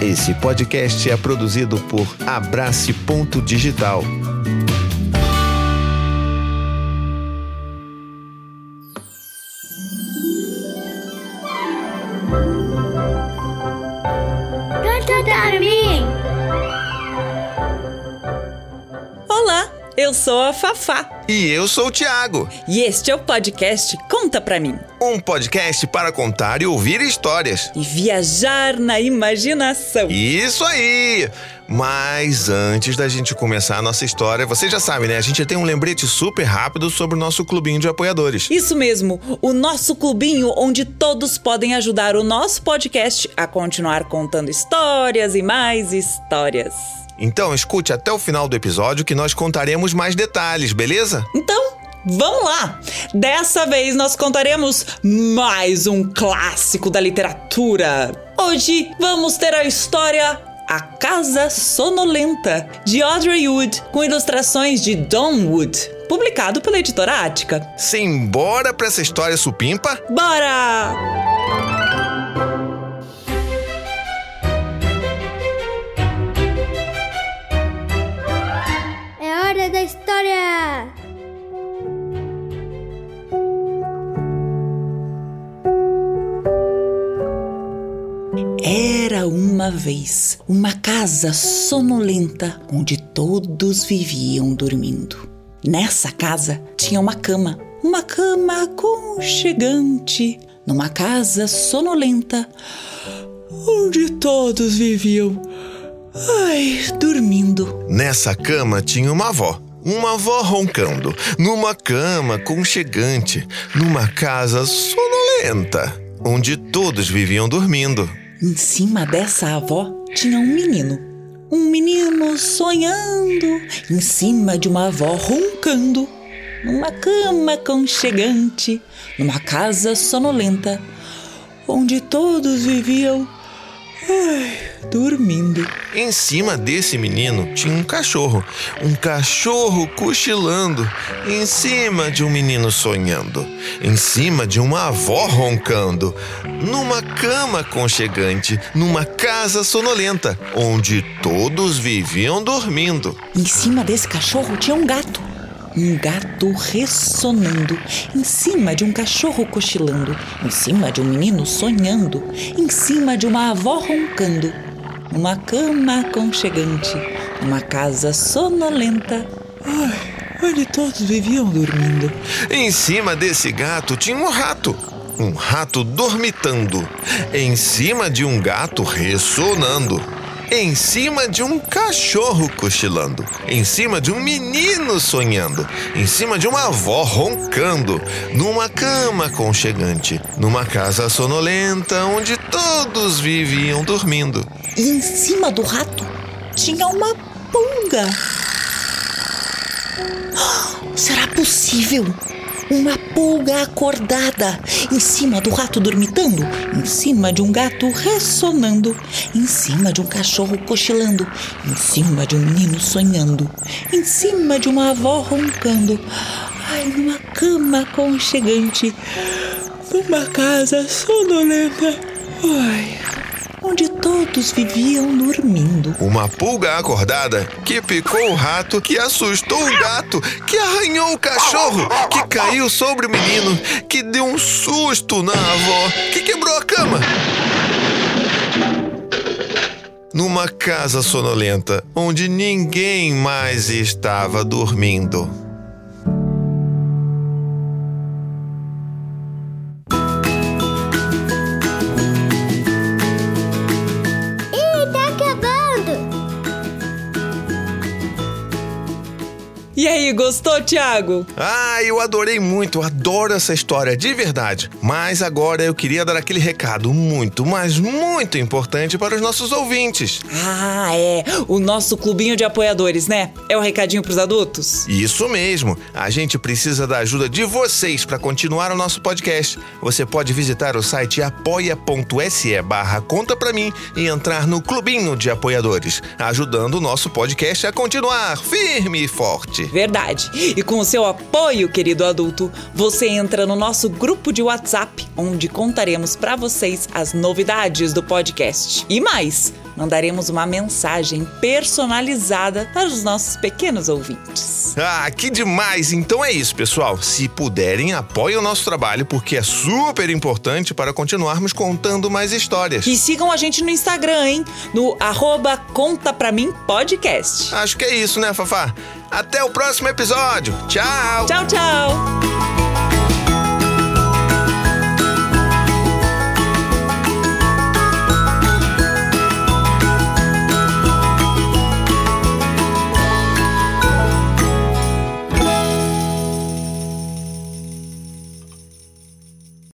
Esse podcast é produzido por Abrace Ponto Digital. Eu sou a Fafá E eu sou o Thiago, e este é o podcast Conta Pra Mim. um podcast para contar e ouvir histórias. E viajar na imaginação. Isso aí! Mas antes da gente começar a nossa história, você já sabe, né? A gente tem um lembrete super rápido sobre o nosso clubinho de apoiadores. Isso mesmo, o nosso clubinho onde todos podem ajudar o nosso podcast a continuar contando histórias e mais histórias. Então escute até o final do episódio que nós contaremos mais detalhes, beleza? Então, vamos lá! Dessa vez nós contaremos mais um clássico da literatura. Hoje vamos ter a história A Casa Sonolenta, de Audrey Wood, com ilustrações de Don Wood, publicado pela editora Ática. Simbora pra essa história supimpa? Bora! Uma vez uma casa sonolenta onde todos viviam dormindo. Nessa casa tinha uma cama, uma cama aconchegante, numa casa sonolenta onde todos viviam, ai, dormindo. Nessa cama tinha uma avó. Uma avó roncando, numa cama conchegante, numa casa sonolenta, onde todos viviam dormindo. Em cima dessa avó tinha um menino. Um menino sonhando em cima de uma avó roncando. Numa cama aconchegante, numa casa sonolenta, onde todos viviam ai, dormindo. Em cima desse menino tinha um cachorro, um cachorro cochilando, em cima de um menino sonhando, em cima de uma avó roncando, numa cama aconchegante, numa casa sonolenta, onde todos viviam dormindo. Em cima desse cachorro tinha um gato. Um gato ressonando, em cima de um cachorro cochilando, em cima de um menino sonhando, em cima de uma avó roncando, numa cama aconchegante, numa casa sonolenta. Ai, onde todos viviam dormindo. Em cima desse gato tinha um rato. Um rato dormitando. Em cima de um gato ressonando. Em cima de um cachorro cochilando. Em cima de um menino sonhando. Em cima de uma avó roncando. Numa cama aconchegante. Numa casa sonolenta onde todos viviam dormindo. E em cima do rato tinha uma pulga. Será possível? Uma pulga acordada em cima do rato dormitando, em cima de um gato ressonando, em cima de um cachorro cochilando, em cima de um menino sonhando, em cima de uma avó roncando. Ai, numa cama aconchegante, numa casa sonolenta. Ai, onde todos viviam dormindo. Uma pulga acordada que picou o rato, que assustou o gato, que arranhou o cachorro, que caiu sobre o menino, que deu um susto na avó, que quebrou a cama. Numa casa sonolenta, onde ninguém mais estava dormindo. Aí, gostou, Thiago? Ah, eu adorei muito, adoro essa história, de verdade. Mas agora eu queria dar aquele recado muito, mas muito importante para os nossos ouvintes. Ah, é. O nosso clubinho de apoiadores, né? É o recadinho pros adultos? Isso mesmo, a gente precisa da ajuda de vocês para continuar o nosso podcast. Você pode visitar o site apoia.se barra conta pra mim e entrar no clubinho de apoiadores, ajudando o nosso podcast a continuar firme e forte. Verdade. E com o seu apoio, querido adulto, você entra no nosso grupo de WhatsApp, onde contaremos para vocês as novidades do podcast. E mais, mandaremos uma mensagem personalizada para os nossos pequenos ouvintes. Ah, que demais! Então é isso, pessoal. Se puderem, apoiem o nosso trabalho, porque é super importante para continuarmos contando mais histórias. E sigam a gente no Instagram, hein? No arroba Conta Pra Mim Podcast. Acho que é isso, né, Fafá? Até o próximo episódio. Tchau! Tchau, tchau!